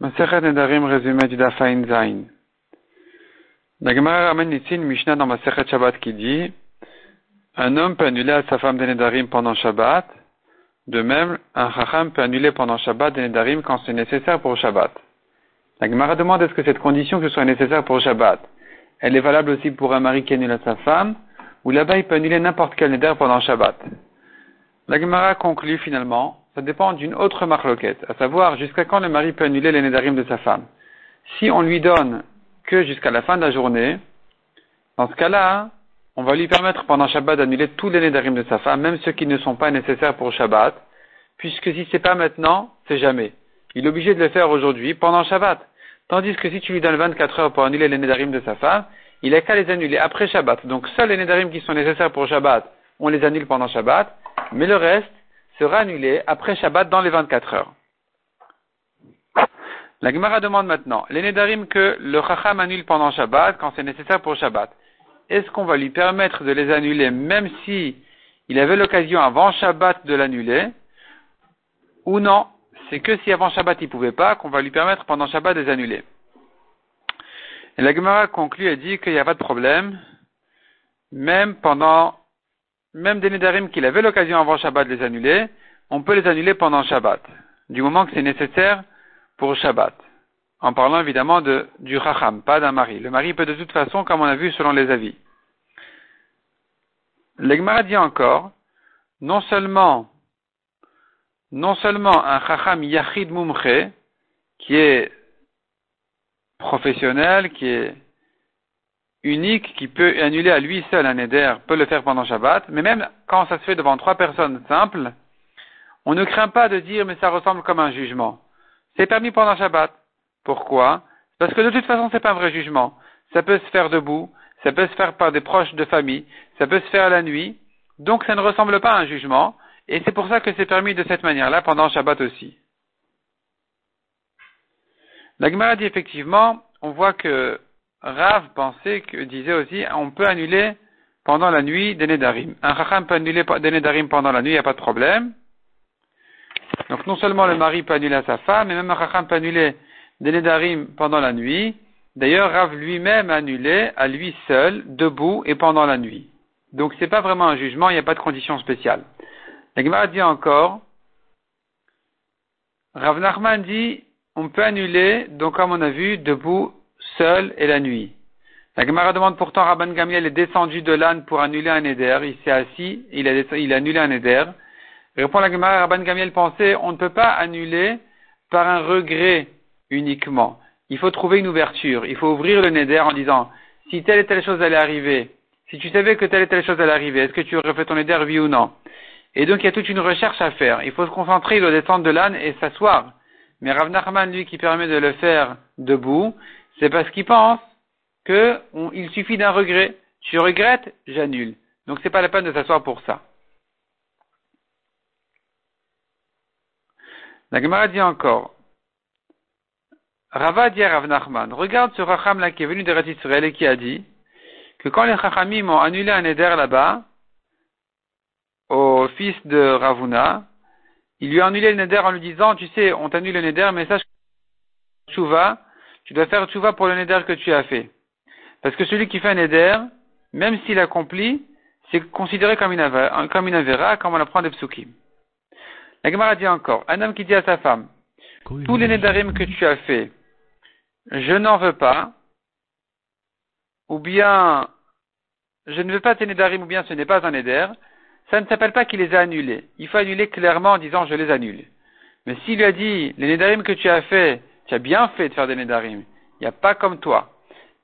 Masechet Nedarim résumé du Dafain Zain. La Gemara ramène ici une Mishnah dans Masechet Shabbat qui dit Un homme peut annuler à sa femme des Nedarim pendant Shabbat. De même, un Chacham peut annuler pendant Shabbat des Nedarim quand c'est nécessaire pour Shabbat. La Gemara demande est-ce que cette condition que ce soit nécessaire pour Shabbat, elle est valable aussi pour un mari qui annule à sa femme, ou là-bas il peut annuler n'importe quel Nedar pendant Shabbat? La Gemara conclut finalement ça dépend d'une autre marloquette, à savoir jusqu'à quand le mari peut annuler les nédarim de sa femme. Si on lui donne que jusqu'à la fin de la journée, dans ce cas-là, on va lui permettre pendant Shabbat d'annuler tous les nédarim de sa femme, même ceux qui ne sont pas nécessaires pour Shabbat, puisque si c'est pas maintenant, c'est jamais. Il est obligé de le faire aujourd'hui, pendant Shabbat. Tandis que si tu lui donnes 24 heures pour annuler les nédarim de sa femme, il a qu'à les annuler après Shabbat. Donc seuls les nédarim qui sont nécessaires pour Shabbat, on les annule pendant Shabbat, mais le reste, sera annulé après Shabbat dans les 24 heures. La Gemara demande maintenant, les que le Chacham annule pendant Shabbat, quand c'est nécessaire pour Shabbat, est-ce qu'on va lui permettre de les annuler même si il avait l'occasion avant Shabbat de l'annuler, ou non, c'est que si avant Shabbat il pouvait pas, qu'on va lui permettre pendant Shabbat de les annuler. Et la Gemara conclut et dit qu'il n'y a pas de problème, même pendant même des Nédarim qu'il avait l'occasion avant Shabbat de les annuler, on peut les annuler pendant Shabbat, du moment que c'est nécessaire pour Shabbat. En parlant évidemment de, du Chacham, pas d'un mari. Le mari peut de toute façon, comme on a vu selon les avis. L'Egmara dit encore, non seulement, non seulement un Chacham Yachid Mumche, qui est professionnel, qui est unique qui peut annuler à lui seul un éder peut le faire pendant Shabbat, mais même quand ça se fait devant trois personnes simples, on ne craint pas de dire mais ça ressemble comme un jugement. C'est permis pendant Shabbat. Pourquoi? Parce que de toute façon c'est pas un vrai jugement. Ça peut se faire debout, ça peut se faire par des proches de famille, ça peut se faire la nuit, donc ça ne ressemble pas à un jugement, et c'est pour ça que c'est permis de cette manière-là pendant Shabbat aussi. La Gemara dit effectivement, on voit que Rav pensait que, disait aussi, on peut annuler pendant la nuit des Nedarim. Un Chacham peut annuler des Nedarim pendant la nuit, il n'y a pas de problème. Donc non seulement le mari peut annuler à sa femme, mais même un Chacham peut annuler des Nedarim pendant la nuit. D'ailleurs, Rav lui-même annulé à lui seul, debout et pendant la nuit. Donc c'est pas vraiment un jugement, il n'y a pas de condition spéciale. La Gemara dit encore, Rav Nachman dit, on peut annuler, donc comme on a vu, debout seul et la nuit. La Gemara demande pourtant Rabban Gamiel est descendu de l'âne pour annuler un éder. Il s'est assis, il a, annulé un éder. Répond la Gemara, Rabban Gamiel pensait, on ne peut pas annuler par un regret uniquement. Il faut trouver une ouverture. Il faut ouvrir le neder en disant, si telle et telle chose allait arriver, si tu savais que telle et telle chose allait arriver, est-ce que tu aurais fait ton éder, oui ou non? Et donc il y a toute une recherche à faire. Il faut se concentrer, il doit descendre de l'âne et s'asseoir. Mais Rav Nachman, lui, qui permet de le faire debout, c'est parce qu'il pense qu'il suffit d'un regret. Tu regrettes, j'annule. Donc c'est pas la peine de s'asseoir pour ça. La Gemara dit encore, Rava dit à Rav regarde ce Racham là qui est venu de Israël et qui a dit que quand les Chachamim ont annulé un éder là-bas, au fils de Ravuna, il lui a annulé le neder en lui disant, tu sais, on t'annule le neder, mais sache que tu dois faire tchouva pour le neder que tu as fait. Parce que celui qui fait un neder, même s'il accomplit, c'est considéré comme une, avera, comme une avera, comme on apprend des psukim. La Gemara dit encore, un homme qui dit à sa femme, tous les nedarim que tu as fait, je n'en veux pas, ou bien, je ne veux pas tes nedarim, ou bien ce n'est pas un neder, ça ne s'appelle pas qu'il les a annulés. Il faut annuler clairement en disant je les annule. Mais s'il lui a dit, les nedarim que tu as fait, tu as bien fait de faire des Nedarim. Il n'y a pas comme toi.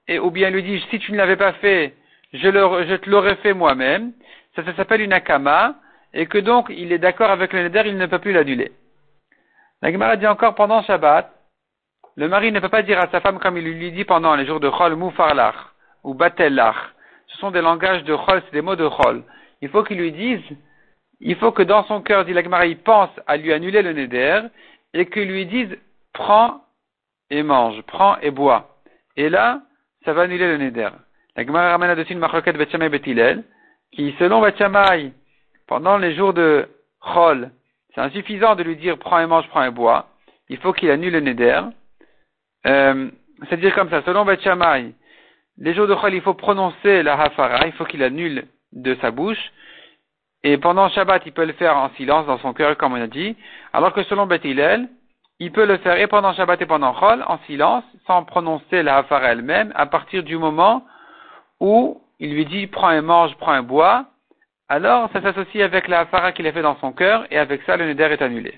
Et, ou bien lui dit, si tu ne l'avais pas fait, je, je te l'aurais fait moi-même. Ça, s'appelle une akama. Et que donc, il est d'accord avec le Neder, il ne peut plus l'annuler. La Gemara dit encore pendant Shabbat, le mari ne peut pas dire à sa femme comme il lui dit pendant les jours de Chol, Moufarlach, ou Batelach. Ce sont des langages de Chol, c'est des mots de Chol. Il faut qu'il lui dise, il faut que dans son cœur, dit la Gemara, il pense à lui annuler le Neder, et qu'il lui dise, prends et mange, prends et bois. Et là, ça va annuler le neder. La Gemara ramène là-dessus une marloquette Betchamay Betilel, qui, selon Betchamay, pendant les jours de Chol, c'est insuffisant de lui dire prends et mange, prends et bois. Il faut qu'il annule le neder. Euh, c'est-à-dire comme ça, selon Beth les jours de Chol, il faut prononcer la hafara, il faut qu'il annule de sa bouche. Et pendant Shabbat, il peut le faire en silence dans son cœur, comme on a dit. Alors que selon Beth il peut le faire et pendant Shabbat et pendant Chol, en silence, sans prononcer la hafara elle-même, à partir du moment où il lui dit prends un mange, prends un bois, alors ça s'associe avec la hafara qu'il a fait dans son cœur, et avec ça, le neder est annulé.